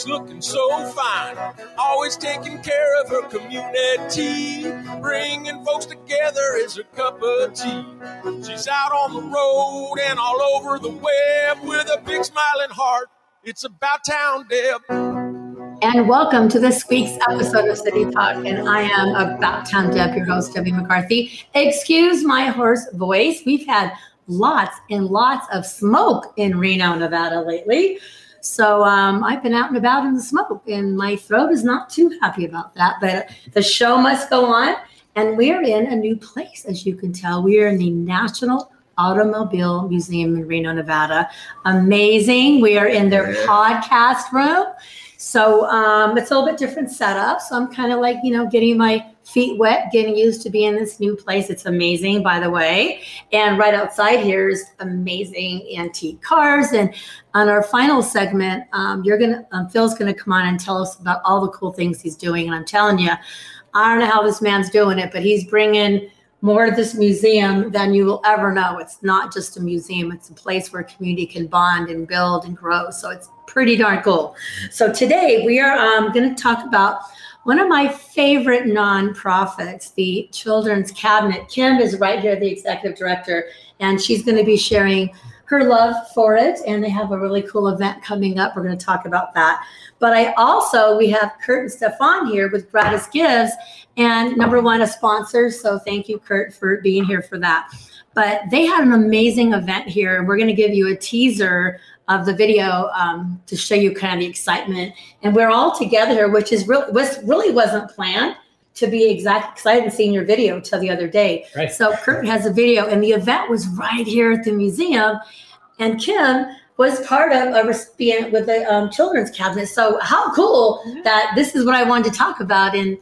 She's looking so fine, always taking care of her community. Bringing folks together is her cup of tea. She's out on the road and all over the web with a big smiling heart. It's about town, Deb. And welcome to this week's episode of City Talk. And I am About Town Deb, your host, Debbie McCarthy. Excuse my hoarse voice. We've had lots and lots of smoke in Reno, Nevada lately. So um, I've been out and about in the smoke, and my throat is not too happy about that. But the show must go on. And we're in a new place, as you can tell. We are in the National Automobile Museum in Reno, Nevada. Amazing. We are in their podcast room. So um, it's a little bit different setup. So I'm kind of like, you know, getting my feet wet, getting used to being in this new place. It's amazing, by the way. And right outside here is amazing antique cars. And on our final segment, um, you're gonna um, Phil's gonna come on and tell us about all the cool things he's doing. And I'm telling you, I don't know how this man's doing it, but he's bringing more to this museum than you will ever know. It's not just a museum, it's a place where community can bond and build and grow. So it's pretty darn cool. So today we are um, going to talk about one of my favorite nonprofits, the Children's Cabinet. Kim is right here, the executive director, and she's going to be sharing her love for it. And they have a really cool event coming up. We're going to talk about that. But I also, we have Kurt and Stefan here with Gratis Gives, and number one, a sponsor. So thank you, Kurt, for being here for that. But they had an amazing event here, and we're going to give you a teaser of the video um, to show you kind of the excitement. And we're all together which is really was really wasn't planned to be exact because I hadn't seen your video till the other day. Right. So Kurt has a video, and the event was right here at the museum, and Kim was part of a recipient with the um, children's cabinet. So how cool that this is what I wanted to talk about, and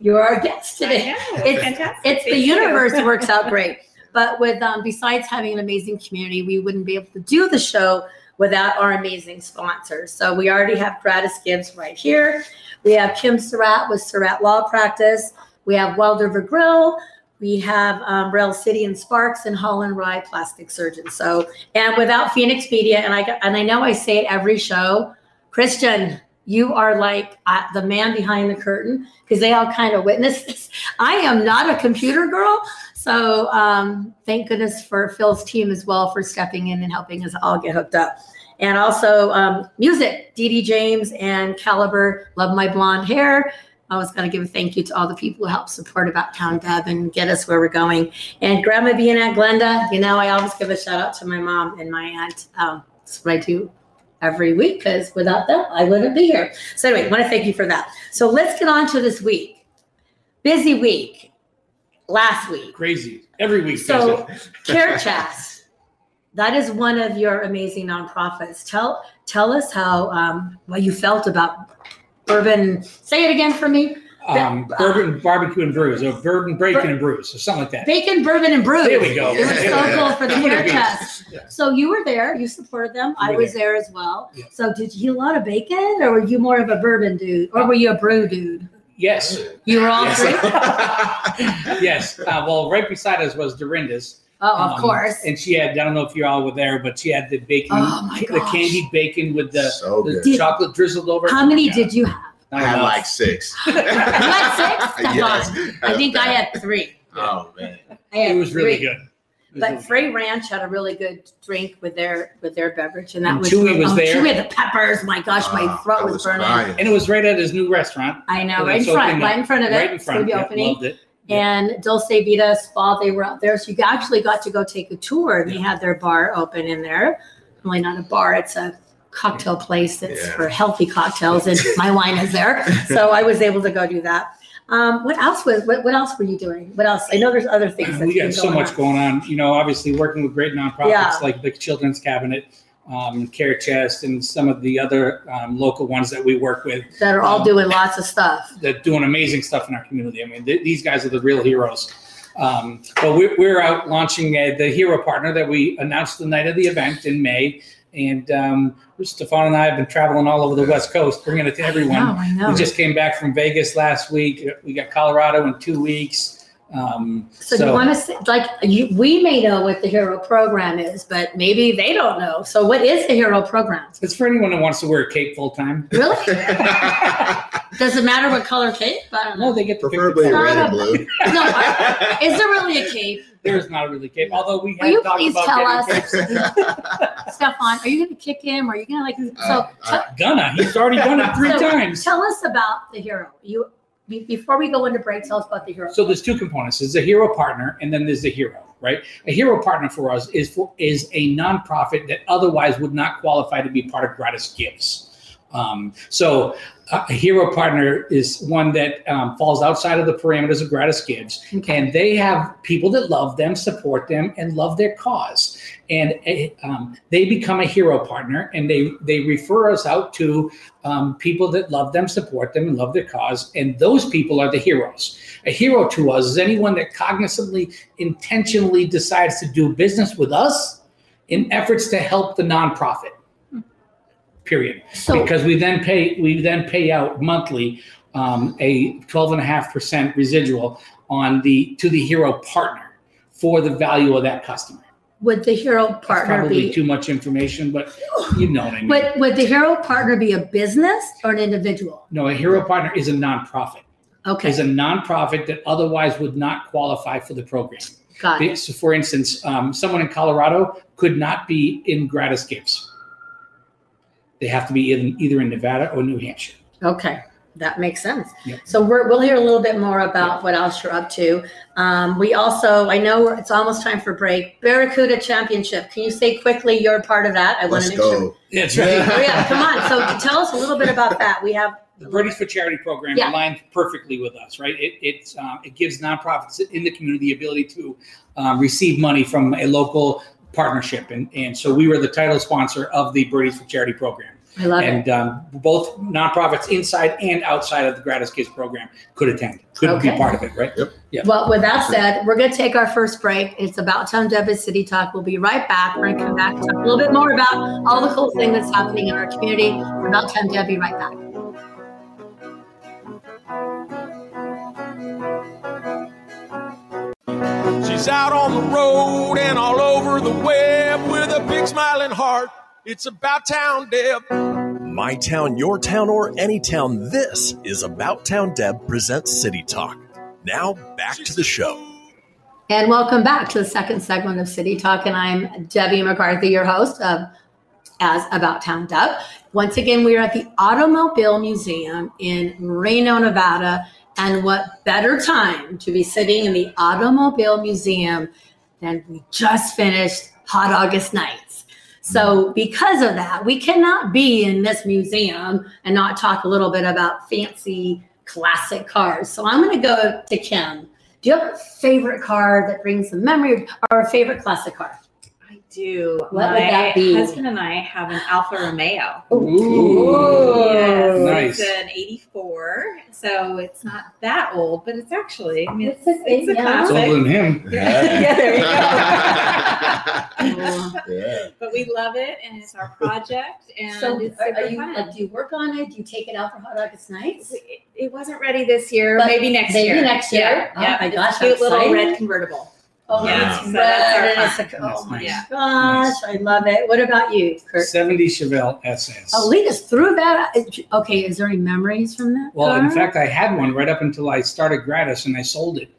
you're our guest today. It's, Fantastic. it's the Thank you. universe works out great. But with um, besides having an amazing community, we wouldn't be able to do the show without our amazing sponsors. So we already have Gratis Gives right here. We have Kim Surratt with Surratt Law Practice. We have Wild River Grill. We have um, Rail City and Sparks and Holland Rye Plastic Surgeon. So, and without Phoenix Media, and I and I know I say it every show, Christian, you are like uh, the man behind the curtain because they all kind of witness this. I am not a computer girl, so um, thank goodness for Phil's team as well for stepping in and helping us all get hooked up. And also um, music, Dee Dee James and Caliber, love my blonde hair. I was going to give a thank you to all the people who helped support About Town Deb and get us where we're going. And Grandma being Aunt Glenda, you know, I always give a shout out to my mom and my aunt. Um, that's what I do every week because without them, I wouldn't be here. So anyway, I want to thank you for that. So let's get on to this week. Busy week. Last week. Crazy. Every week. So. Care Chest, that is one of your amazing nonprofits. Tell tell us how um, what you felt about bourbon. Say it again for me. um, bourbon barbecue and brews, or bourbon bacon and brews, or something like that. Bacon, bourbon, and brews. There we go. It was so cool for the What a Care beat. Chats. Yeah. So you were there. You supported them. I was there as well. Yeah. So did you eat a lot of bacon, or were you more of a bourbon dude, or were you a brew dude? Yes. You were all three. yes. Uh, well, right beside us was Dorinda's. Oh, of um, course. And she had, I don't know if you all were there, but she had the bacon, Oh, my the gosh. candied bacon with the, so the. Did- chocolate drizzled over. it. How many Yeah. did you have? I had enough. like six. You had six? Yes. I think I had three. Oh man. It was really good. Was But really Frey Ranch had a really good drink with their with their beverage, and that And was Chewy was oh, there. Chewy had the peppers. My gosh, my Ah, throat I was, burning. crying. And it was right at his new restaurant. I know, right in front, right in front of it. Right in It's gonna front. be Yeah, opening. loved it. And Dulce Vita Spa, they were out there, so you actually got to go take a tour. and They had their bar open in there. Really not a bar; it's a cocktail place that's Yeah. for healthy cocktails, and my wine is there. So I was able to go do that. Um, what else was? What, what else were you doing? What else? I know there's other things. we that's been got so much on. going on. You know, obviously working with great nonprofits Yeah. like the Children's Cabinet. Um, Care Chest, and some of the other um, local ones that we work with That are all Um, doing lots of stuff. that doing amazing stuff in our community. I mean, th- these guys are the real heroes. Um, but we're, we're out launching uh, the hero partner that we announced the night of the event in May. And um, Stefan and I have been traveling all over the West Coast, bringing it to everyone. No, I know. We just came back from Vegas last week. We got Colorado in two weeks. Um, So, do you want to say, like, you, we may know what the Hero program is, but maybe they don't know. So, what is the Hero program? it's for anyone that wants to wear a cape full time. Really? Does it matter what color cape? I don't No, know. they get to pick Preferably red and blue. No, I- is there really a cape? There's not really a cape, although we Will you have talked please about tell us. Stefan? Are you going to kick him? Or are you going to like? So, Uh, I- Gonna. He's already done it three So- times. tell us about the Hero. You be- before we go into break, tell us about the Hero. So there's two components. There's a hero partner, and then there's the hero, right? A hero partner for us is for is a nonprofit that otherwise would not qualify to be part of Gratis Gives. Um, so a hero partner is one that um, falls outside of the parameters of Gratis Gives, and they have people that love them, support them, and love their cause. And uh, um, they become a hero partner, and they they refer us out to um, people that love them, support them, and love their cause. And those people are the heroes. A hero to us is anyone that cognizantly, intentionally decides to do business with us in efforts to help the nonprofit. Period. So, because we then pay we then pay out monthly um, a twelve and a half percent residual on the to the hero partner for the value of that customer. Would the Hero partner probably be? too much information, but you know what I mean. Would would the Hero partner be a business or an individual? no, a hero partner is a nonprofit. Okay, Is a nonprofit that otherwise would not qualify for the program. got it. So, for instance, um, someone in Colorado could not be in Gratis Gives. They have to be in, either in Nevada or New Hampshire. Okay, that makes sense. Yep. So we're, we'll hear a little bit more about what else you're up to. Um, we also, I know it's almost time for break. Barracuda Championship. Can you say quickly you're part of that? I want Let's to make sure. go. That's Oh yeah, come on. So tell us a little bit about that. We have The Birdies for Charity program Yeah. aligns perfectly with us, right? It it's, um, it gives nonprofits in the community the ability to um, receive money from a local partnership, and and so we were the title sponsor of the Birdies for Charity program. I love it. and um, both nonprofits inside and outside of the Gratis Gives program could attend, could Okay. be part of it, right? Yep. Well, with that said, we're going to take our first break. It's about time Debbie City Talk. We'll be right back. We're going to come back and talk a little bit more about all the cool things that's happening in our community. We're about time Debbie right back. She's out on the road and all over the web with a big smiling heart. It's about town, Deb. My town, your town, or any town, this is About Town Deb presents City Talk. Now, back to the show. And welcome back to the second segment of City Talk. And I'm Debbie McCarthy, your host of As About Town Deb. Once again, we are at the Automobile Museum in Reno, Nevada. And what better time to be sitting in the Automobile Museum than we just finished Hot August Nights. So, because of that, we cannot be in this museum and not talk a little bit about fancy classic cars. So, I'm going to go to Kim. Do you have a favorite car that brings a memory or a favorite classic car? I do. What would My that be? husband and I have an Alfa Romeo. Ooh, Yes, nice. It's an 84, so it's not that old, but it's actually, I mean, it's, It's a- it's a yeah. It's classic. older than him. Yeah, there you go. yeah. But we love it, and it's our project, and so, it's are, are you, uh, like, do you work on it? Do you take it out for Hot August Nights? it, it wasn't ready this year. But maybe next maybe year. next year. Yeah, Oh yeah. my It's gosh, a cute how little exciting. red convertible. Oh, Yeah, it's so red. and it's a, fun. oh my Yeah. gosh, I love it. What about you, Kurt? 70 Chevelle SS. Oh, lead us through that. Okay, is there any memories from that? well, in fact, I had one right up until I started Gratis and I sold it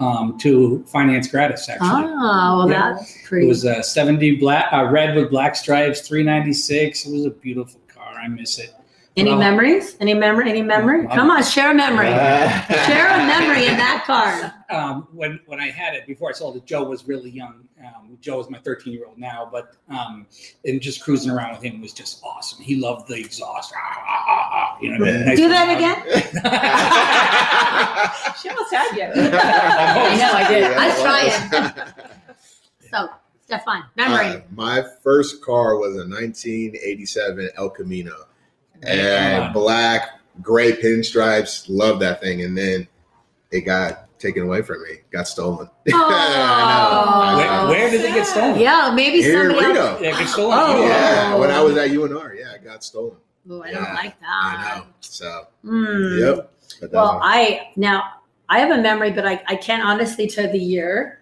um, to Finance Gratis, actually. oh, well, Yeah. that's It was a 70 black, uh, red with black stripes, 396. It was a beautiful car. I miss it. Any well- memories? Any memory? Any memory? Well- Come on, share a memory. share a memory in that car. um, when when I had it before I sold it, Joe was really young. Um, Joe is my 13 year old now, but um, and just cruising around with him was just awesome. He loved the exhaust. Ah, ah, ah, ah, you know, nice Do that again. She almost had you. I know, I did. I was trying. So, Stefan, memory. Uh, my first car was a 1987 El Camino, and black, gray pinstripes. Love that thing, and then it got taken away from me. Got stolen. I Where, where did it get stolen? yeah, maybe Here in somebody else. Reno. Yeah, it get stolen. Oh. Yeah, when I was at UNR, yeah, it got stolen. Oh, I don't like that. I know. So, Hmm. yep. But Well, was- I now I have a memory, but I, I can't honestly tell the year.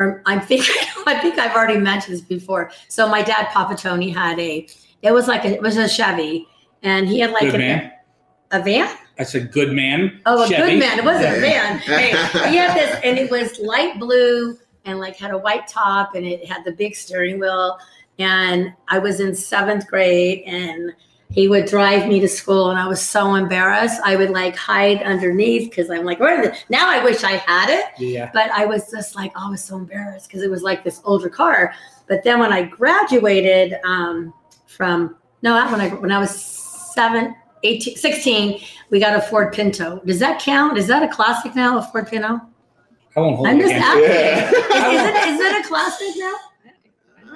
Or I'm thinking I think I've already mentioned this before. So my dad, Papa Tony, had a it was like a, it was a Chevy, and he had like Good a, man. a van. I said good man. Oh, a Chevy. good man. It wasn't a Yeah. van. Hey, he had this, and it was light blue and like had a white top, and it had the big steering wheel. And I was in seventh grade, and he would drive me to school, and I was so embarrassed. I would like hide underneath because I'm like, where? Are the-" Now I wish I had it, Yeah. but I was just like, oh, I was so embarrassed because it was like this older car. But then when I graduated um, from no, not when I when I was seven, 18, 16, we got a Ford Pinto. Does that count? Is that a classic now? A Ford Pinto? I won't hold I'm just against asking. Yeah. Is, is it is it a classic now?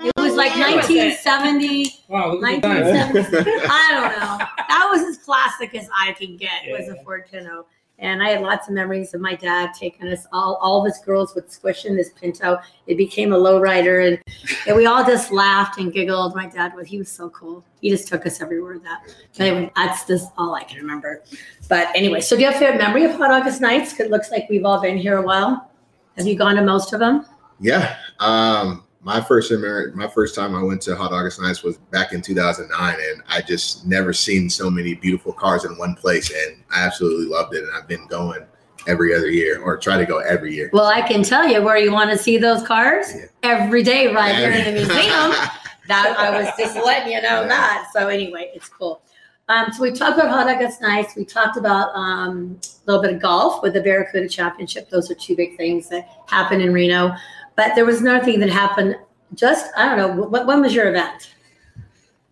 It was like Yeah, 1970. Wow, look at 1970. I don't know. That was as classic as I can get. Was a Ford Pinto. And I had lots of memories of my dad taking us all, all of us girls would squish in this Pinto. It became a lowrider and, and we all just laughed and giggled. My dad was, he was so cool. He just took us everywhere that. But anyway, that's just all I can remember. But anyway, so do you have a memory of Hot August nights? it looks like we've all been here a while. Have you gone to most of them? Yeah. Um, my first my first time I went to Hot August Nights was back in 2009, and I just never seen so many beautiful cars in one place, and I absolutely loved it. And I've been going every other year, or try to go every year. Well, I can tell you where you want to see those cars Yeah. every day, right here in the museum. that I was just letting you know Yeah. that. So anyway, it's cool. Um, so we talked about Hot August Nights. We talked about um, a little bit of golf with the Barracuda Championship. Those are two big things that happen in Reno. But there was another thing that happened. Just I don't know. What, when was your event?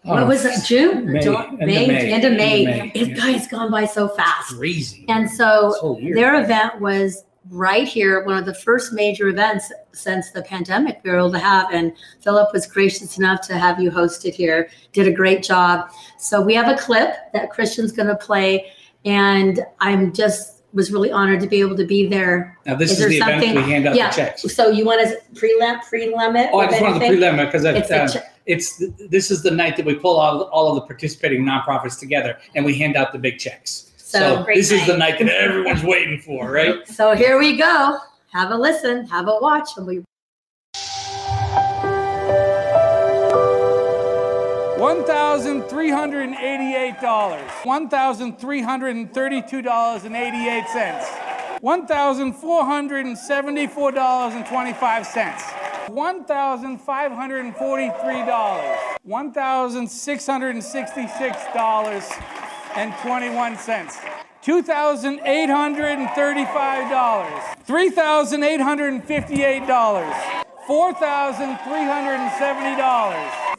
Oh, what Oh, was it? June? May, Ju- end of May, May, End of end of May. May, It, yeah. Guys, gone by so fast. Crazy. And so This whole year. their event was right here, one of the first major events since the pandemic we were able to have. And Philip was gracious enough to have you host it here. Did a great job. So we have a clip that Christian's going to play, and I'm just was really honored to be able to be there. Now this Is is, the event something- we hand out yeah. the checks. So you want to prelim prelim it? Oh, I just wanted the anything? prelim because It's uh, che- it's this is the night that we pull all, all of the participating nonprofits together and we hand out the big checks. So, So, this is the night. night that everyone's waiting for, right? so here we go. Have a listen. Have a watch, and we One thousand three hundred and eighty-eight dollars. One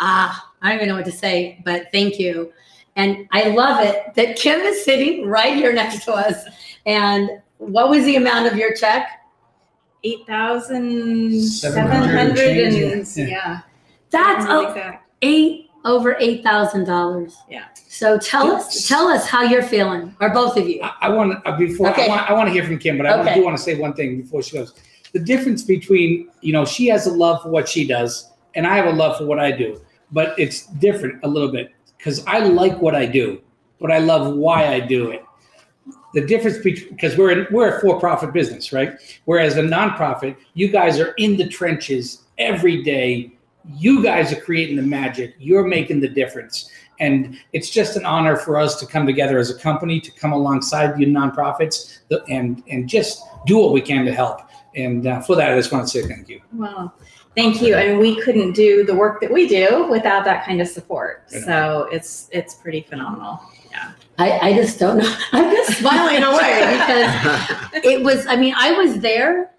Ah I don't even know what to say, but thank you. And I love it that Kim is sitting right here next to us. And what was the amount of your check? Eight thousand seven 700 hundred and yeah. yeah. That's oh, exact. eight over eight thousand dollars. Yeah. So tell us tell us how you're feeling, or both of you. I, I want to uh, before Okay. I, want, I want to hear from Kim, but I Okay. do want to say one thing before she goes. The difference between you know she has a love for what she does, and I have a love for what I do, but it's different a little bit because I like what I do, but I love why I do it. The difference between because we're in, we're a for-profit business, right? Whereas a nonprofit, you guys are in the trenches every day. You guys are creating the magic. You're making the difference. And it's just an honor for us to come together as a company to come alongside you nonprofits and and just do what we can to help. And uh, for that, I just want to say thank you. Well, Thank you. I mean, we couldn't do the work that we do without that kind of support. So it's it's pretty phenomenal. Yeah. I, I just don't know. I'm just smiling away because it was, I mean, I was there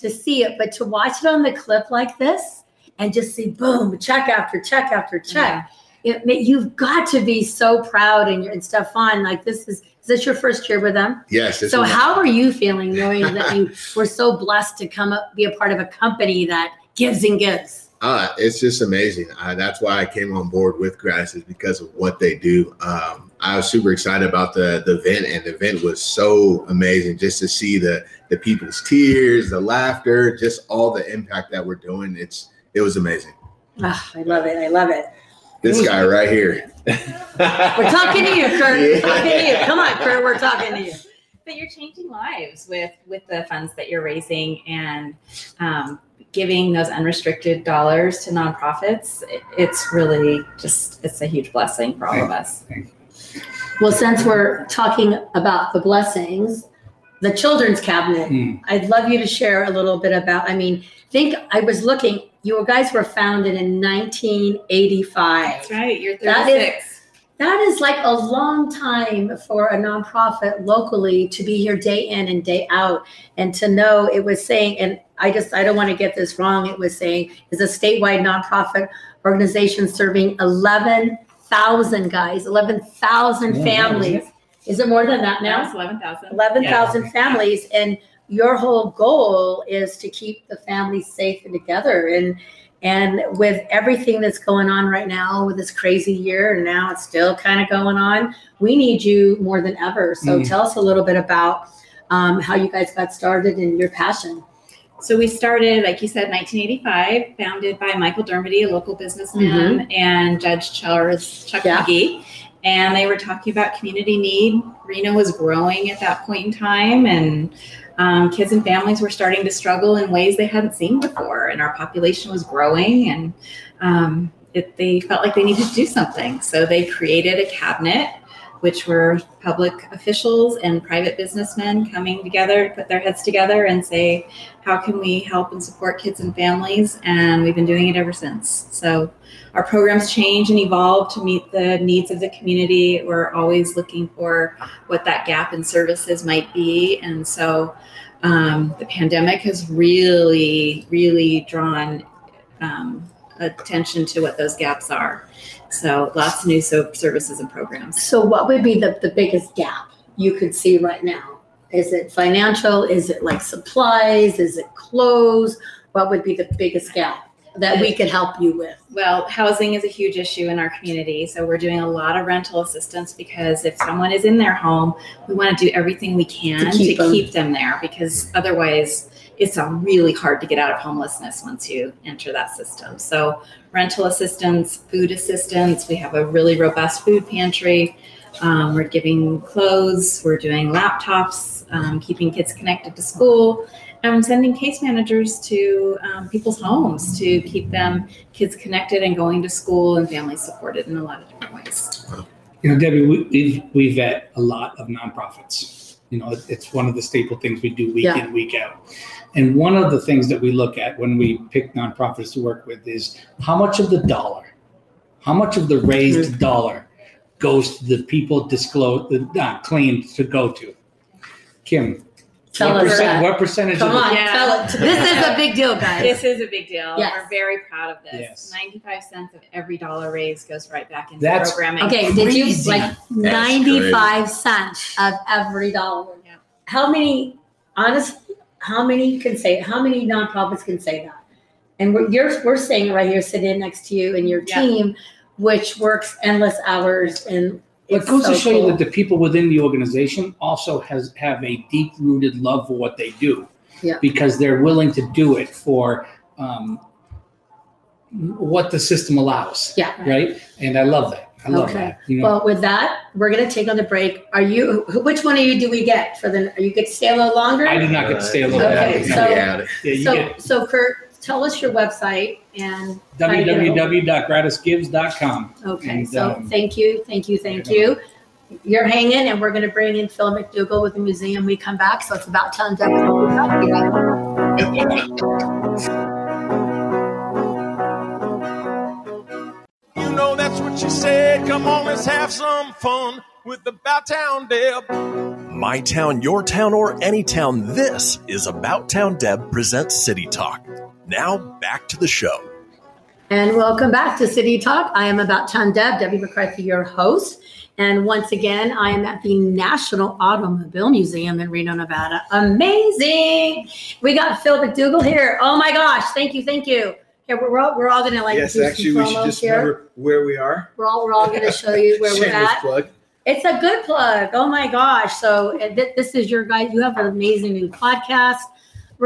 to see it, but to watch it on the clip like this and just see boom, check after check after check. It, you've got to be so proud and, you're- and Stefan, like this is, is this your first year with them? yes. So how are you feeling knowing that you were so blessed to come up, be a part of a company that gives and gives? Uh, it's just amazing. Uh, that's why I came on board with Gratis is because of what they do. Um, I was super excited about the the event, and the event was so amazing just to see the the people's tears, the laughter, just all the impact that we're doing. It's it was amazing. Ah, I love it. I love it. This guy right here. We're talking to you, Kurt. We're talking to you. Come on, Kurt. We're talking to you. But you're changing lives with with the funds that you're raising and um, giving those unrestricted dollars to nonprofits. It, it's really just it's a huge blessing for all of us. Well, since we're talking about the blessings, the children's cabinet, Hmm. I'd love you to share a little bit about. I mean, think I was looking. You guys were founded in 1985. That's right. You're That is- 36. That is, that is like a long time for a nonprofit locally to be here day in and day out, and to know it was saying. And I just I don't want to get this wrong. It was saying is a statewide nonprofit organization serving 11,000 guys, 11,000 Yeah, families. Is it more than that now? Now it's 11,000. 11,000 families and your whole goal is to keep the family safe and together and and with everything that's going on right now with this crazy year and now it's still kind of going on we need you more than ever so Mm. tell us a little bit about um, how you guys got started and your passion So we started, like you said, 1985, founded by Michael Dermody, a local businessman, and Judge Charles Chuck Yeah. McGee. And they were talking about community need. Reno was growing at that point in time, and um, kids and families were starting to struggle in ways they hadn't seen before. And our population was growing, and um, it, they felt like they needed to do something. So they created a cabinet, which were public officials and private businessmen coming together, to put their heads together, and say, how can we help and support kids and families? And we've been doing it ever since. So our programs change and evolve to meet the needs of the community. We're always looking for what that gap in services might be. And so um, the pandemic has really, really drawn um, attention to what those gaps are. So lots of new so- services and programs. so what would be the, the biggest gap you could see right now is it financial is it like supplies is it clothes what would be the biggest gap that we could help you with Well, housing is a huge issue in our community. So we're doing a lot of rental assistance because if someone is in their home, we want to do everything we can To to keep keep, them. them there because otherwise it's a really hard to get out of homelessness once you enter that system. So rental assistance, food assistance, we have a really robust food pantry. Um, we're giving clothes, we're doing laptops, um, keeping kids connected to school, and sending case managers to um, people's homes to keep them kids connected and going to school and families supported in a lot of different ways. You know, Debbie, we, we've we vet a lot of nonprofits. You know, it- it's one of the staple things we do week Yeah. in, week out. And one of the things that we look at when we pick nonprofits to work with is how much of the dollar, how much of the raised dollar goes to the people disclose, uh, claimed to go to. Kim, tell what, us percent, that what percentage come of the on Yeah. tell it this is a big deal guys This is a big deal. Yes. We're very proud of this. Yes. 95 cents of every dollar raised goes right back into That's- programming. Okay, did you Crazy. like ninety-five cents of every dollar? Yeah. How many, honestly, how many can say, how many nonprofits can say that? And we're, you're, we're saying right here, sitting next to you and your Yeah. team, which works endless hours and It goes so to show you that the people within the organization also has have a deep rooted love for what they do. Yeah. Because they're willing to do it for um, what the system allows. Yeah. Right. And I love that. I love Okay. that. You know, Well, with that, we're gonna take on the break. Are you, who- which one of you do we get for the, are you get to stay a little longer? I do not get to stay a little Okay, bit. so- yeah, yeah, you So, get so Kurt, tell us your website and www.gratisgives.com. Okay, and, so um, thank you, thank you, thank you. You're hanging, and we're going to bring in Phil McDougall with the museum. We come back, so it's about time to You know that's what you said. Come on, let's have some fun with About Town Deb. My town, your town, or any town. This is About Town Deb presents City Talk now back to the show. And welcome back to City Talk. I am About Town Deb, Debbie McCarthy, your host. And once again, I am at the National Automobile Museum in Reno, Nevada. Amazing. We got Phil McDougall here. Oh my gosh. Thank you. Thank you. Here, we're all, we're all going to like yes, do actually, some we should just here. remember where we are. We're all, we're all going to show you where we're at. plug. It's a good plug. Oh my gosh. So uh, th- this is your guys. You have an amazing new podcast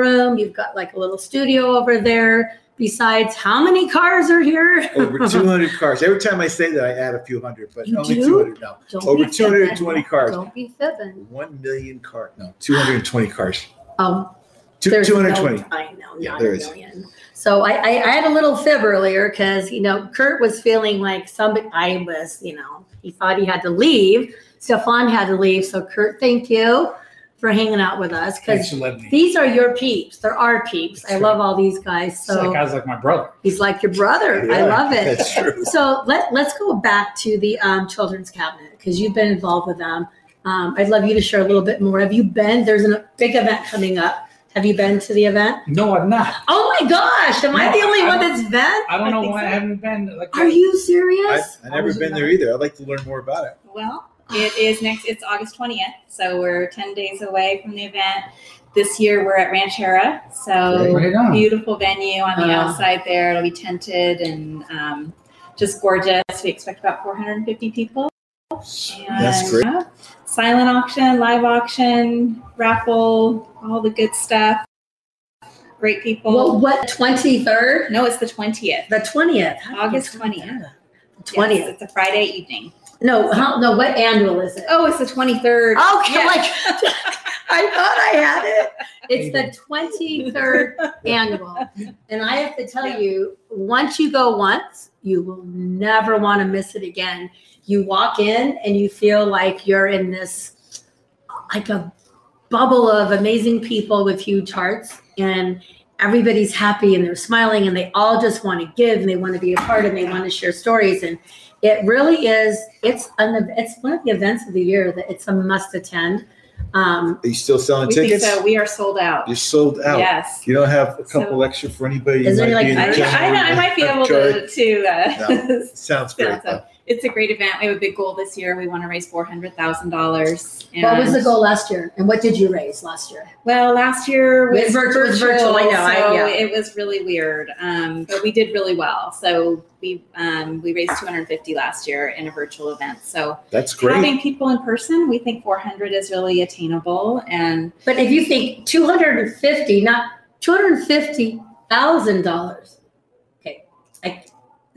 room. You've got like a little studio over there. Besides, how many cars are here? Over 200 cars. Every time I say that, I add a few hundred, but You only do? 200 now. Don't Over 220 fibbing. cars. Don't be fibbing. One million cars. No, 220 cars. Oh, Two, there's 220. No, I know, Yeah, not there a is. million. So I, I, I had a little fib earlier because you know Kurt was feeling like somebody. I was, you know, he thought he had to leave. Stefan had to leave. So Kurt, thank you for hanging out with us because for letting me. these are your peeps. They're our peeps. I That's love all these guys. It's So like guys like my brother. he's like your brother. I love it. That's true. So let, let's go back to the um, children's cabinet because you've been involved with them. Um, I'd love you to share a little bit more. Have you been? There's a big event coming up. Have you been to the event? No, I'm not. Oh my gosh! Am I No, the only I one that's been? I don't know why so. I haven't been. Like, Are you I, serious? I've never been there either. I'd like to learn more about it. Well, it is next. It's August twentieth, so we're ten days away from the event. This year we're at Rancharrah, so Right beautiful venue on the Uh. outside there. It'll be tented and um, just gorgeous. We expect about 450 people. That's great. yeah, silent auction, live auction, raffle, all the good stuff. Great people. Well, what? Twenty third, no, it's the twentieth. the twentieth, August 20th. Twentieth. it's a Friday evening. No, how, no. What annual is it? Oh, it's the twenty third. Okay, oh, Yeah. like I thought I had it. It's the twenty third annual, and I have to tell Yeah. you, once you go once, you will never want to miss it again. You walk in and you feel like you're in this, like a bubble of amazing people with huge hearts, and everybody's happy and they're smiling, and they all just want to give and they want to be a part and they want to share stories and. It really is. It's an. It's one of the events of the year that it's a must attend. Um, Are you still selling we think tickets? so. We are sold out. You're sold out. Yes. You don't have a couple So- extra for anybody. Is there like- I, I- I, I might be able to, to uh, No. Sounds great. Yeah, so it's a great event. We have a big goal this year. We want to raise four hundred thousand dollars. what was the goal last year, and what did you raise last year? Well, last year was It was virtual- it virtual. virtual, I know, I- yeah. it was really weird, um, but we did really well. So we um, we raised two hundred fifty last year in a virtual event. So That's great. having people in person, we think four hundred is really attainable. And But if you think two hundred and fifty, not two hundred and fifty thousand dollars, okay, I,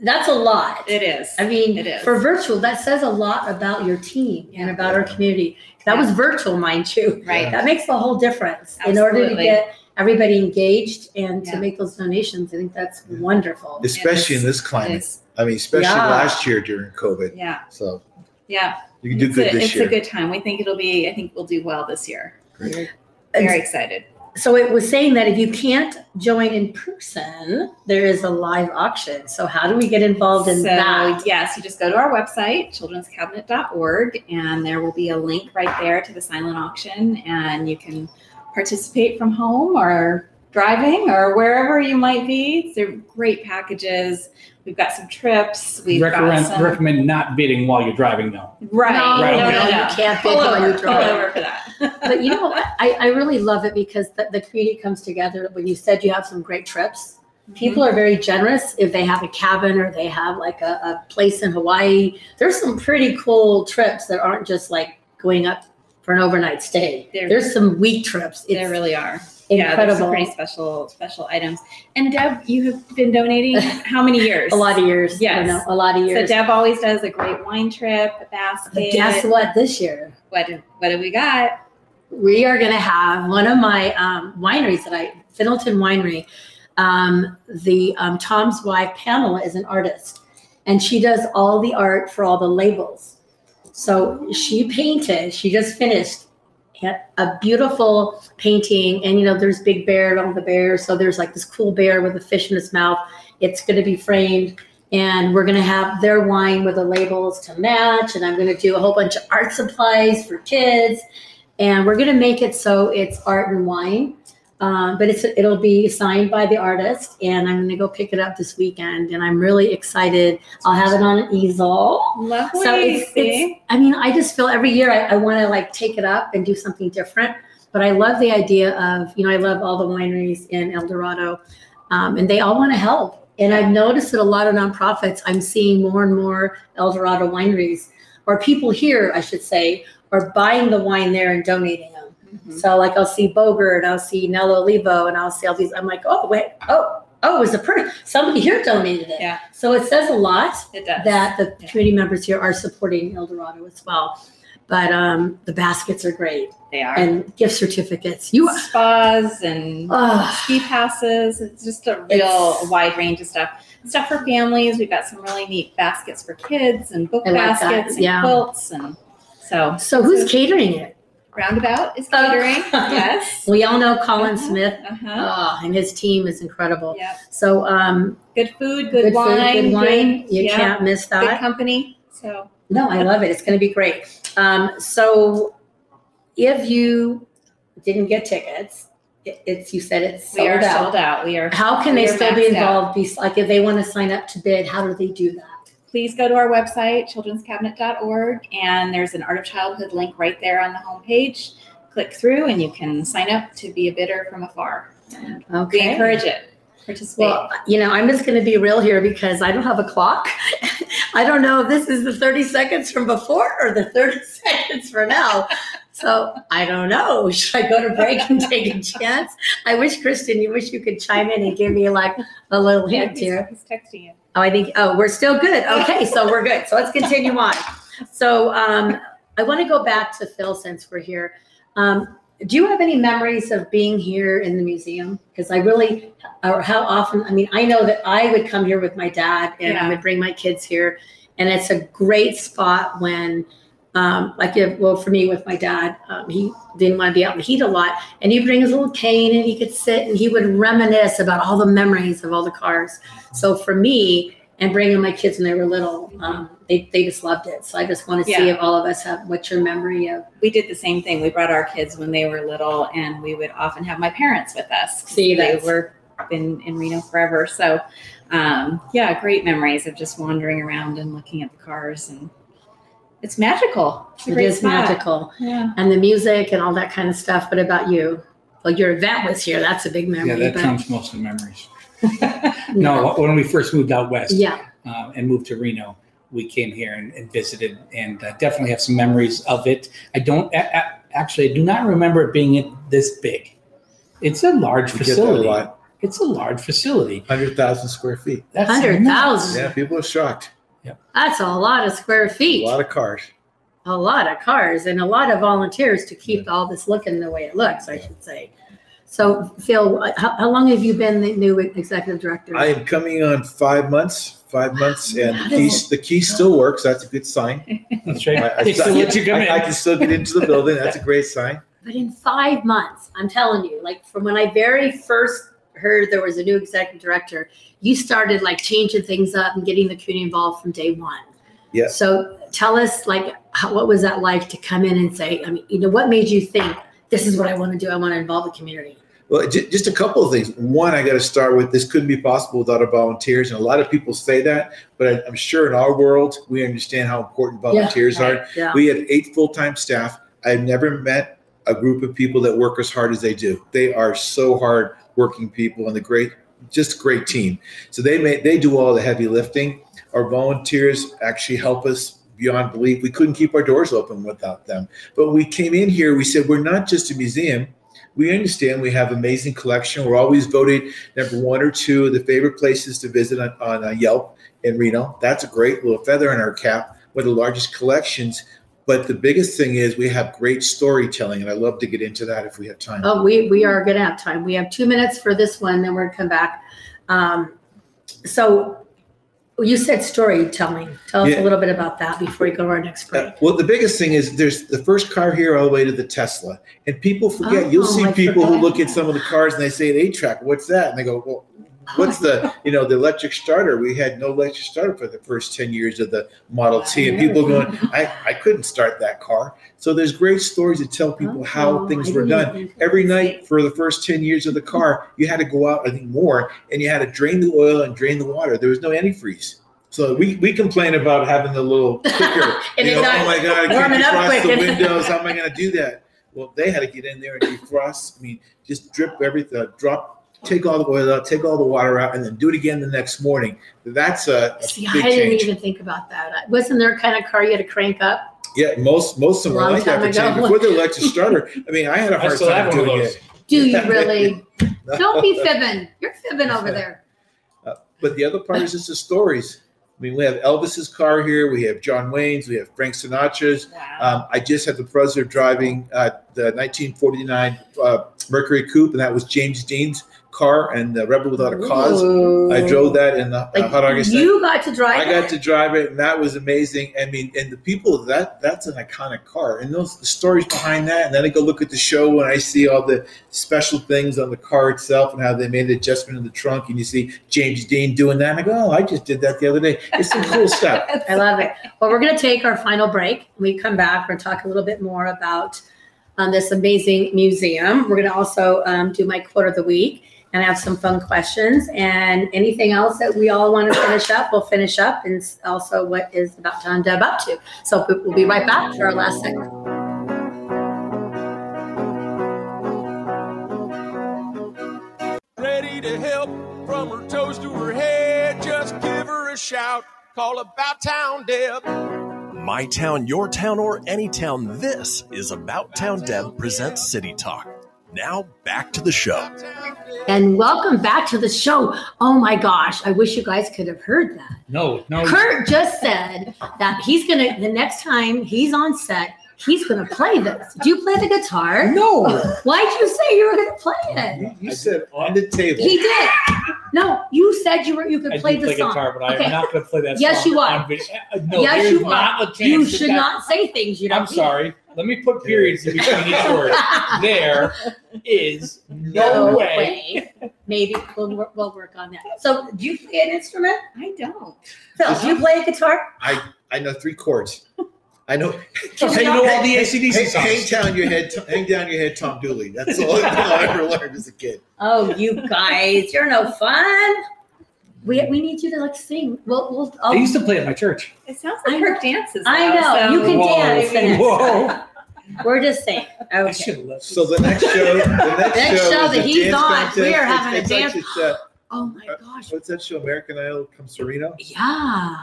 that's a lot. it is. I mean, It is. for virtual, that says a lot about your team and Yeah. about our community. That was virtual, mind you. right. That makes a whole difference Absolutely. in order to get everybody engaged and to make those donations. I think that's wonderful. Especially in this climate. I mean, especially Yeah. last year during COVID. Yeah. So Yeah. you can do it's good a, this it's year. a good time. We think it'll be. I think we'll do well this year. Great. Very excited. So it was saying that if you can't join in person, there is a live auction. So how do we get involved in so, that? yes, you just go to our website, children'scabinet.org, and there will be a link right there to the silent auction, and you can participate from home or driving or wherever you might be. They're great packages. We've got some trips. We've recommend, some recommend not bidding while you're driving, though. right. No, Right, no, no, no. You can't bid Pull while over, you pull drive. over for that. But you know what? I, I really love it because the, the community comes together. When you said you have some great trips, mm-hmm. people are very generous if they have a cabin or they have like a, a place in Hawaii. There's some pretty cool trips that aren't just like going up for an overnight stay. They're- There's some week trips. It's there really are. Yeah, there's some pretty special special items. And Deb, you have been donating how many years? a lot of years. Yes. know, a lot of years. So. Deb always does a great wine trip, a but basket. guess what? This year What what have we got? we are going to have one of my um, wineries that I, Fiddleton Winery. Um, the um, Tom's wife, Pamela, is an artist, and she does all the art for all the labels. So she painted. She just finished a beautiful painting, and you know, there's Big Bear on the bear. So there's like this cool bear with a fish in his mouth. It's going to be framed, and we're going to have their wine with the labels to match. And I'm going to do a whole bunch of art supplies for kids, and we're going to make it so it's art and wine. Um, but it's it'll be signed by the artist, and I'm going to go pick it up this weekend, and I'm really excited. I'll have it on an easel. Lovely. So it's, it's I mean, I just feel every year I, I want to like take it up and do something different. But I love the idea of, you know, I love all the wineries in El Dorado, um, and they all want to help. And I've noticed that a lot of nonprofits, I'm seeing more and more El Dorado wineries, or people here, I should say, are buying the wine there and donating them. Mhm. So like I'll see Boeger and I'll see Nello Olivo, and I'll see all these. I'm like, oh wait, oh oh, it was a per somebody here donated it. Yeah. So it says a lot that the Yeah. community members here are supporting El Dorado as well. But um, the baskets are great they are. and gift certificates. You, spas and oh, ski passes. It's just a real wide range of stuff. Stuff for families. We've got some really neat baskets for kids and book I like baskets and yeah. quilts and so so who's catering it? Roundabout is Oh. yes. We all know Colin Uh-huh. Smith, Uh-huh. oh, and his team is incredible. Yeah. So um, Good food, good, good wine, food, good wine. You yeah, can't miss that. good company. So No, I love it. It's going to be great. Um, so if you didn't get tickets, it, it's you said it's we are sold out. sold out. We are. How can they still be involved? Be, like if they want to sign up to bid, how do they do that? Please go to our website, childrenscabinet.org, and there's an Art of Childhood link right there on the homepage. Click through, and you can sign up to be a bidder from afar. Okay. we encourage it. Participate. Well, you know, I'm just going to be real here because I don't have a clock. I don't know if this is the 30 seconds from before or the 30 seconds from now. So I don't know. Should I go to break and take a chance? I wish, Christian, you wish you could chime in and give me like a little hint here. he's texting you. Oh, I think, oh, we're still good. Okay, so we're good. So let's continue on. So um, I want to go back to Phil since we're here. Um, do you have any memories of being here in the museum? Because I really, or how often, I mean, I know that I would come here with my dad and I would bring my kids here. And it's a great spot when, um, like, if, well, for me with my dad, um, he didn't want to be out in the heat a lot. And he'd bring his little cane and he could sit and he would reminisce about all the memories of all the cars. So for me, and bringing my kids when they were little, um, they, they just loved it. So I just want to see if all of us have what's your memory of. We did the same thing. We brought our kids when they were little, and we would often have my parents with us. See, they were been in Reno forever. So, um, yeah, great memories of just wandering around and looking at the cars, and it's magical. It's a It great is spot. magical. Yeah. And the music and all that kind of stuff. But about you? Well, your event was here. That's a big memory. Yeah, that but, trumps most of the memories. No, when we first moved out west Yeah. uh, and moved to Reno, we came here and, and visited, and uh, definitely have some memories of it. I don't a- a- actually, I do not remember it being this big. It's a large We get a facility. lot. It's a large facility. Hundred thousand square feet. That's 100,000. Yeah, people are shocked. That's a lot of square feet. A lot of cars. a lot of cars and a lot of volunteers to keep all this looking the way it looks, I should say. So, Phil, how, how long have you been the new executive director? I am coming on five months. Five months, and the key, the key still works. That's a good sign. That's right. I, I they still let you come I- I can still get into the building. That's a great sign. But in five months, I'm telling you, like from when I very first heard there was a new executive director, you started like changing things up and getting the community involved from day one. Yes. So tell us, like, how, what was that like to come in and say, I mean, you know, what made you think this is what I want to do? I want to involve the community. Well, j- just a couple of things. One, I got to start with this couldn't be possible without our volunteers, and a lot of people say that, but I, I'm sure in our world we understand how important volunteers are. Yeah. We have eight full-time staff. I've never met a group of people that work as hard as they do. They are so hard working people and the great, just great team. So they may they do all the heavy lifting. Our volunteers actually help us beyond belief. We couldn't keep our doors open without them. But we came in here, we said we're not just a museum. We understand we have amazing collection. We're always voted number one or two of the favorite places to visit on, on uh, Yelp in Reno. That's a great little feather in our cap. One of the largest collections. But the biggest thing is we have great storytelling, and I love to get into that if we have time. Oh, we, we are going to have time. We have two minutes for this one, then we're going to come back. Um, so you said storytelling. Tell us Yeah. a little bit about that before we go to our next break. Uh, well, the biggest thing is there's the first car here all the way to the Tesla, and people forget. You'll Oh, see I people who look at some of the cars and they say, "Eight track, what's that?" And they go, "Well, What's the you know the electric starter? We had no electric starter for the first ten years of the Model T, and people going, I I couldn't start that car. So there's great stories to tell people how Oh, things I were done. Every night for the first ten years of the car, you had to go out, I think more, and you had to drain the oil and drain the water. There was no antifreeze. So we, we complain about having the little kicker. And you know, oh my god, I can't defrost the windows. How am I going to do that? Well, they had to get in there and defrost. I mean, just drip everything, drop, take all the oil out, take all the water out, and then do it again the next morning. That's a, a See, I didn't change. even think about that. Wasn't there a kind of car you had to crank up? Yeah, most most of them were Long like that. time for Before the electric starter, I mean, I had a hard still time have one of doing those. it. Do you really? Don't be fibbing. You're fibbing over there. But the other part is just the stories. I mean, we have Elvis's car here. We have John Wayne's. We have Frank Sinatra's. Wow. Um, I just had the pleasure of driving uh, the 1949 uh, Mercury Coupe, and that was James Dean's car and the Rebel Without a Cause. I drove that in the uh, Like, Hot August. You got to drive. I got to drive it, and that was amazing. I mean, and the people that that's an iconic car, and those the stories behind that. And then I go look at the show, and I see all the special things on the car itself, and how they made the adjustment in the trunk, and you see James Dean doing that. And I go, oh, I just did that the other day. It's some cool stuff. I love it. Well, we're going to take our final break. When we come back, we're going to talk a little bit more about um, this amazing museum. We're going to also um, do my quote of the week and have some fun questions and anything else that we all want to finish up, we'll finish up. And also what is About Town Deb up to. So we- we'll be right back for our last segment. Ready to help from her toes to her head. Just give her a shout. Call about town Deb. My town, your town, or any town, this is About Town Deb presents City Talk. Now back to the show. And welcome back to the show. Oh my gosh, I wish you guys could have heard that. No, no. Kurt just said that he's gonna the next time he's on set, he's gonna play this. Do you play the guitar? No. Why'd you say you were gonna play it? You, you said on the table. He did. No, you said you were you could I play the play song. guitar, but I'm not going to play that Yes, song you are. on. Uh, No, yes, you not are. a. You should that- not say things you don't. I'm sorry. Let me put periods in between each word. There is no, way. Maybe we'll, we'll work on that. So, do you play an instrument? I don't. Phil, do you play a guitar? I I know three chords. I know. Can I know all the AC/DC hang, songs. hang down your head. hang down your head, Tom Dooley. That's all I ever learned as a kid. Oh, you guys, you're no fun. We, we need you to like sing. We'll, we'll, I I'll, used to play at my church. It sounds like her dances. I know. so- You can Whoa. dance the next Whoa. time. We're just saying. I Okay. should left. So the next show, the next, Next show, show that a he's on, contest. we are It's- having a it's like dance- it's, uh, Oh my gosh. what's that show? American Idol comes to Reno. Yeah.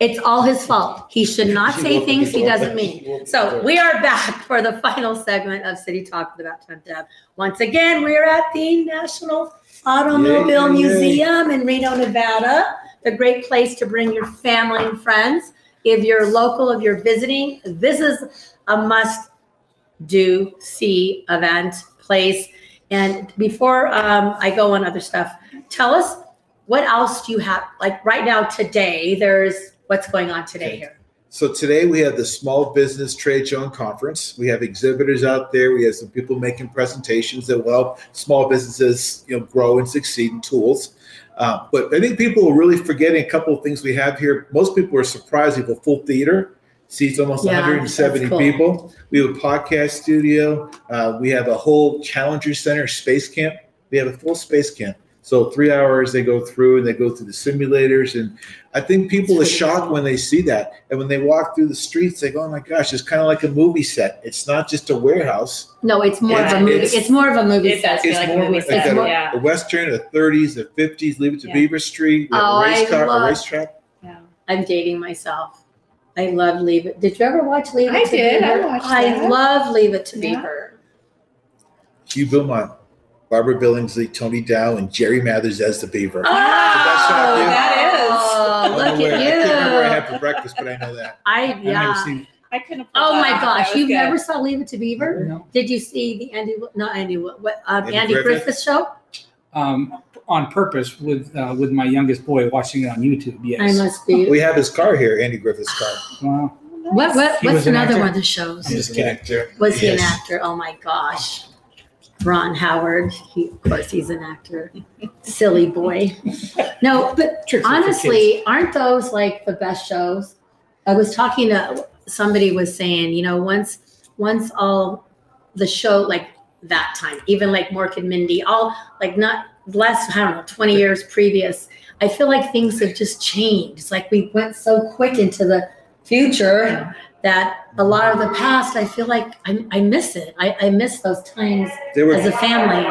It's all his fault. He should not say things he doesn't mean. So we are back for the final segment of City Talk with About Town Deb. Once again, we're at the National Automobile Yay. Museum in Reno, Nevada. The great place to bring your family and friends. If you're local, if you're visiting, this is a must do see event place. And before um, I go on other stuff, tell us what else do you have? Like right now, today, there's what's going on today here. So today we have the Small Business Trade Show and Conference. We have exhibitors out there. We have some people making presentations that will help small businesses, you know, grow and succeed in tools. Uh, but I think people are really forgetting a couple of things we have here. Most people are surprised we have a full theater, seats almost Yeah, 170 cool. people. We have a podcast studio. Uh, we have a whole Challenger Center space camp. We have a full space camp. So three hours they go through and they go through the simulators and I think people are shocked when they see that. And when they walk through the streets, they go, oh my gosh, it's kind of like a movie set. It's not just a warehouse. No, it's more of a movie. it's- It's, more of a movie It set. does feel like a more movie like set, a, yeah. a Western, the 30s, the 50s, leave it to Yeah. Beaver Street, Oh, a I race car, love- a racetrack. Yeah. I'm dating myself. I love Leave It. Did you ever watch Leave It I to did. I Beaver? watched I that. love Leave It to Yeah. Beaver. Hugh Beaumont, Barbara Billingsley, Tony Dow, and Jerry Mathers as the Beaver. Oh, that shock that is. Oh, look aware. at I can't remember what I had for breakfast, but I know that. I I've never yeah. seen I couldn't. Oh my off. gosh, you good. never saw Leave It to Beaver? No. Did you see the Andy? Not Andy. What? what um, Andy Andy, Griffith? Griffith show? um, on purpose with uh, with my youngest boy watching it on YouTube. Yes, I must be. We have his car here, Andy Griffith's car. Wow. What? What? What's was an another actor. one of the shows? He's an actor. Was he an actor? Oh my gosh. Ron Howard. He, of course, he's an actor. Silly boy. No, but Tricks honestly, aren't those like the best shows? I was talking to somebody was saying, you know, once once all the show like that time, even like Mork and Mindy, all like not less, I don't know, 20 years previous. I feel like things have just changed. It's like we went so quick into the future that a lot of the past, I feel like I, I miss it. I, I miss those times were as a family.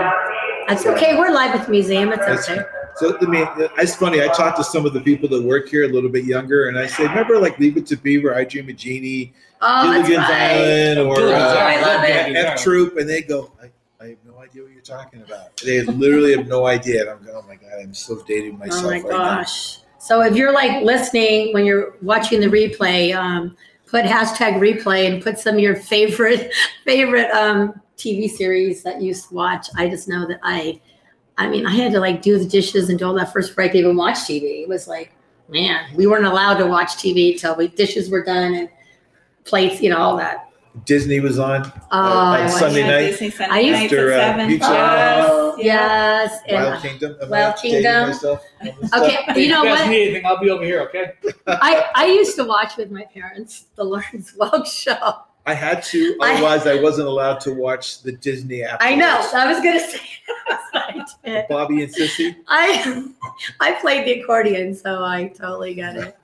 It's okay. We're live at the museum. It's That's- okay. So I mean, it's funny. I talked to some of the people that work here a little bit younger, and I said, "Remember, like Leave It to Beaver, I Dream of Jeannie, Oh, that's Gilligan's right. Island, or uh, I love it. F Troop," and they go, I, "I have no idea what you're talking about." They literally have no idea. And I'm going, "Oh my god, I'm so dating myself Oh my right gosh. So if you're like listening when you're watching the replay, um, put hashtag replay and put some of your favorite favorite um, TV series that you watch. I just know that I, I mean, I had to like do the dishes and do all that first break to even watch TV. It was like, man, we weren't allowed to watch TV till we dishes were done and plates, you know, all that. Now." Disney was on Oh, on I Sunday Yeah, night. Disney Sunday I used nights to, at uh, seven. Beach Oh, Yes, yes. And Wild Kingdom. Am Wild dating Kingdom. myself on this Okay, stuff? you know if you guys what? need anything, I'll be over here. Okay. I, I used to watch with my parents the Lawrence Welk show. I had to, otherwise I wasn't allowed to watch the Disney app. I know. I was gonna say I did. Bobby and Sissy. I I played the accordion, so I totally get it.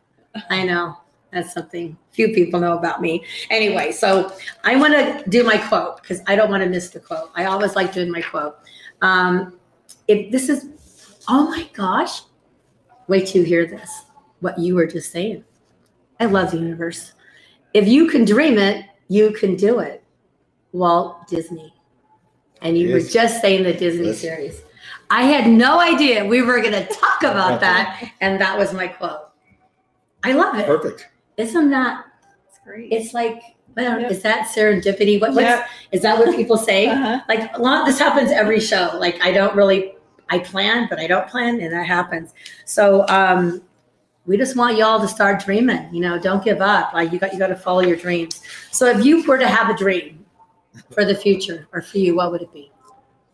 I know. That's something few people know about me. Anyway, so I want to do my quote because I don't want to miss the quote. I always like doing my quote. Um, if this is, oh my gosh, wait till you hear this. What you were just saying. I love the universe. If you can dream it, you can do it. Walt Disney. And you were just saying the Disney Yes. series. I had no idea we were going to talk about that. And that was my quote. I love it. Perfect. Isn't that, It's great. it's like, well, Yep. is that serendipity? What, what's, Yep. is that what people say? Uh-huh. Like a lot, this happens every show. Like I don't really, I plan, but I don't plan and that happens. So, um, we just want y'all to start dreaming, you know, don't give up. Like you got, you got to follow your dreams. So if you were to have a dream for the future or for you, what would it be?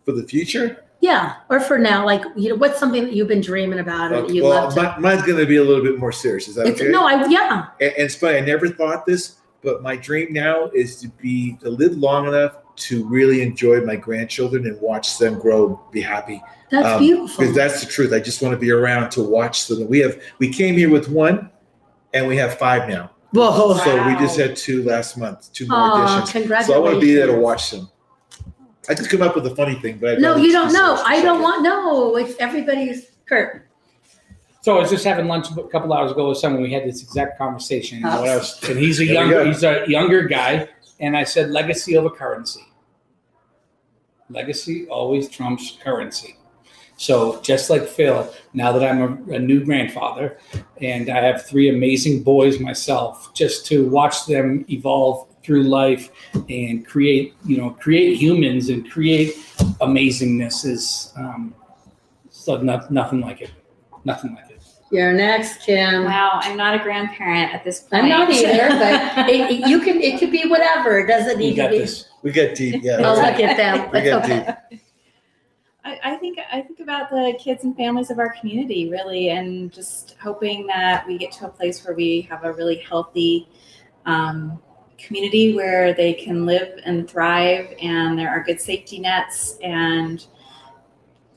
For the future? Yeah. Or for now, like, you know, what's something that you've been dreaming about or that you well, love to? mi- mine's going to be a little bit more serious. Is that It's, okay? no, I, yeah. and, and it's funny. I never thought this, but my dream now is to be to live long enough to really enjoy my grandchildren and watch them grow, be happy. That's Um, beautiful. Because that's the truth. I just want to be around to watch them. We have we came here with one, and we have five now. Whoa. So we just had two last month, two more Aw, additions. congratulations. So I want to be there to watch them. I just come up with a funny thing, but I No, you don't know. I don't want, no, it's everybody's, Kurt. So I was just having lunch a couple hours ago with someone. We had this exact conversation. And, what I was, and he's a There younger, he's a younger guy. And I said, legacy over currency. Legacy always trumps currency. So just like Phil, now that I'm a, a new grandfather and I have three amazing boys myself, just to watch them evolve through life and create, you know, create humans and create amazingness is um, so not, nothing like it. Nothing like it. You're next, Kim. Wow, I'm not a grandparent at this point. I'm not either, but it, it- you can, it could be whatever. It doesn't need to got be. this. We got deep. Yeah. Oh, look at them. We It's got okay. deep. I, I think I think about the kids and families of our community really, and just hoping that we get to a place where we have a really healthy um, community where they can live and thrive, and there are good safety nets, and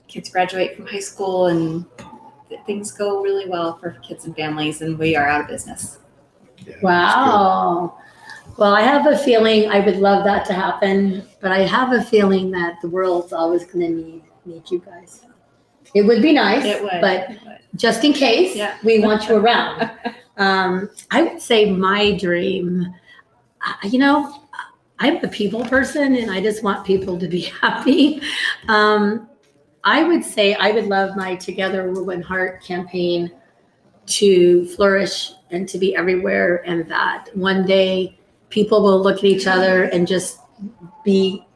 kids graduate from high school, and things go really well for kids and families, and we are out of business. Yeah, Wow. Well, I have a feeling I would love that to happen, but I have a feeling that the world's always going to need need you guys. It would be nice, It would, but it would. just in case, Yeah. we want you around. Um, I would say my dream, uh, you know, I'm a people person and I just want people to be happy. Um, I would say I would love my Together We're Heart campaign to flourish and to be everywhere, and that one day people will look at each other and just be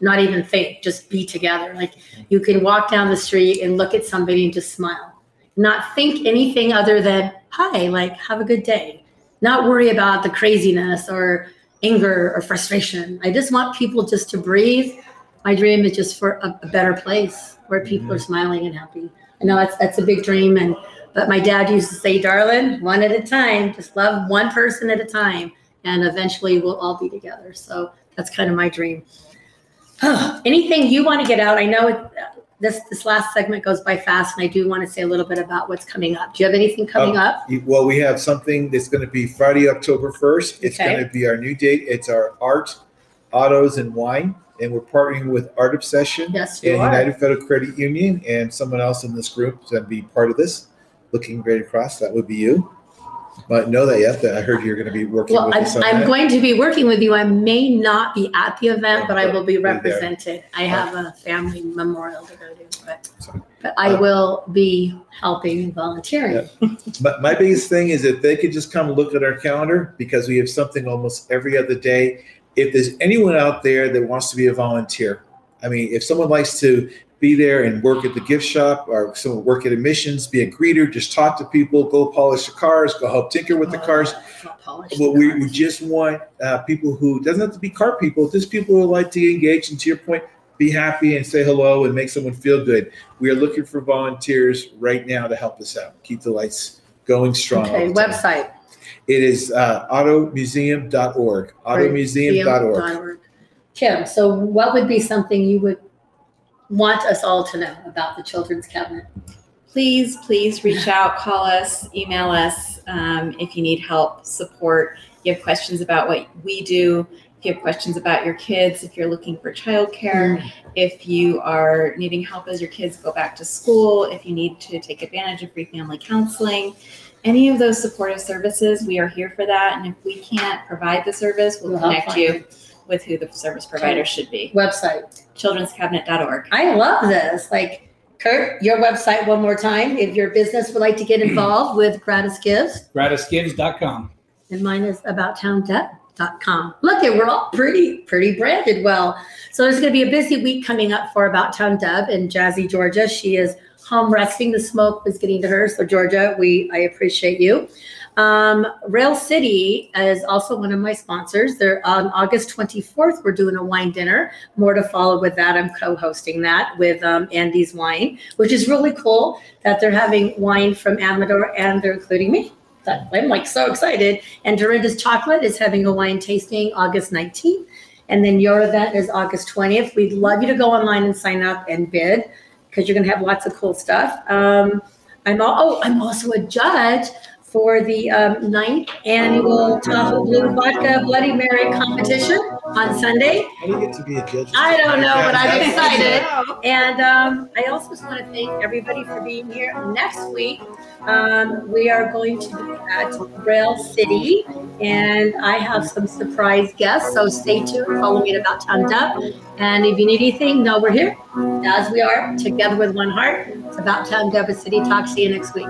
not even think, just be together. Like you can walk down the street and look at somebody and just smile not think anything other than hi like have a good day not worry about the craziness or anger or frustration i just want people just to breathe my dream is just for a, a better place where people mm-hmm. are smiling and happy. I know that's that's a big dream, and but my dad used to say, "Darling, one at a time. Just love one person at a time, and eventually we'll all be together." So that's kind of my dream. Anything you want to get out? I know it, this this last segment goes by fast, and I do want to say a little bit about what's coming up. Do you have anything coming Oh, up? Well, we have something that's going to be Friday, October 1st. It's Okay. going to be our new date. It's our art, autos, and wine. And we're partnering with Art Obsession Yes, and are. United Federal Credit Union and someone else in this group is going to be part of this. Looking great across, that would be you. But know that yet, that I heard you're going to be working Well, with I'm, I'm going to be working with you. I may not be at the event, but I will be represented. I have a family memorial to go to, but, but I Uh, will be helping and volunteering. But my biggest thing is if they could just come look at our calendar because we have something almost every other day. If there's anyone out there that wants to be a volunteer, I mean, if someone likes to be there and work at the gift shop or someone work at admissions, be a greeter, just talk to people, go polish the cars, go help tinker with the cars. Oh, Well, we, cars. we just want uh, people who doesn't have to be car people, just people who like to engage and to your point, be happy and say hello and make someone feel good. We are looking for volunteers right now to help us out, keep the lights going strong. Okay, website. It is uh, automuseum.org. Automuseum.org. museum.org. Kim, so what would be something you would want us all to know about the Children's Cabinet? please, please reach out, call us, email us um, if you need help, support. You have questions about what we do. If you have questions about your kids, if you're looking for childcare, if you are needing help as your kids go back to school, if you need to take advantage of free family counseling, any of those supportive services, we are here for that. And if we can't provide the service, we'll We'll connect you it. With who the service provider should be. Website. Children'scabinet.org. I love this. Like, Kurt, your website one more time. If your business would like to get involved with Gratis Gives, Gratisgives.com. and mine is abouttowndeb.com. Look, it we're all pretty, pretty branded well. So there's going to be a busy week coming up for About Town Deb in Jazzy, Georgia. She is home resting. The smoke was getting to her. So Georgia, we I appreciate you. Um, Rail City is also one of my sponsors. They're on August 24th. We're doing a wine dinner. More to follow with that. I'm co-hosting that with um, Andis Wine, which is really cool that they're having wine from Amador and they're including me. I'm like so excited. And Dorinda's Chocolate is having a wine tasting August 19th. And then your event is August 20th. We'd love you to go online and sign up and bid because you're going to have lots of cool stuff. Um, I'm al- oh, I'm also a judge for the um, ninth annual Tahoe Blue Vodka Bloody Mary competition on Sunday. How do you get to be a judge? I don't know, but I'm excited. And um, I also just want to thank everybody for being here. Next week, um, we are going to be at Rail City, and I have some surprise guests. So stay tuned. Follow me at About Town Deb. And if you need anything, know we're here, as we are, together with one heart. It's About Town Deb, a City Talk. See you next week.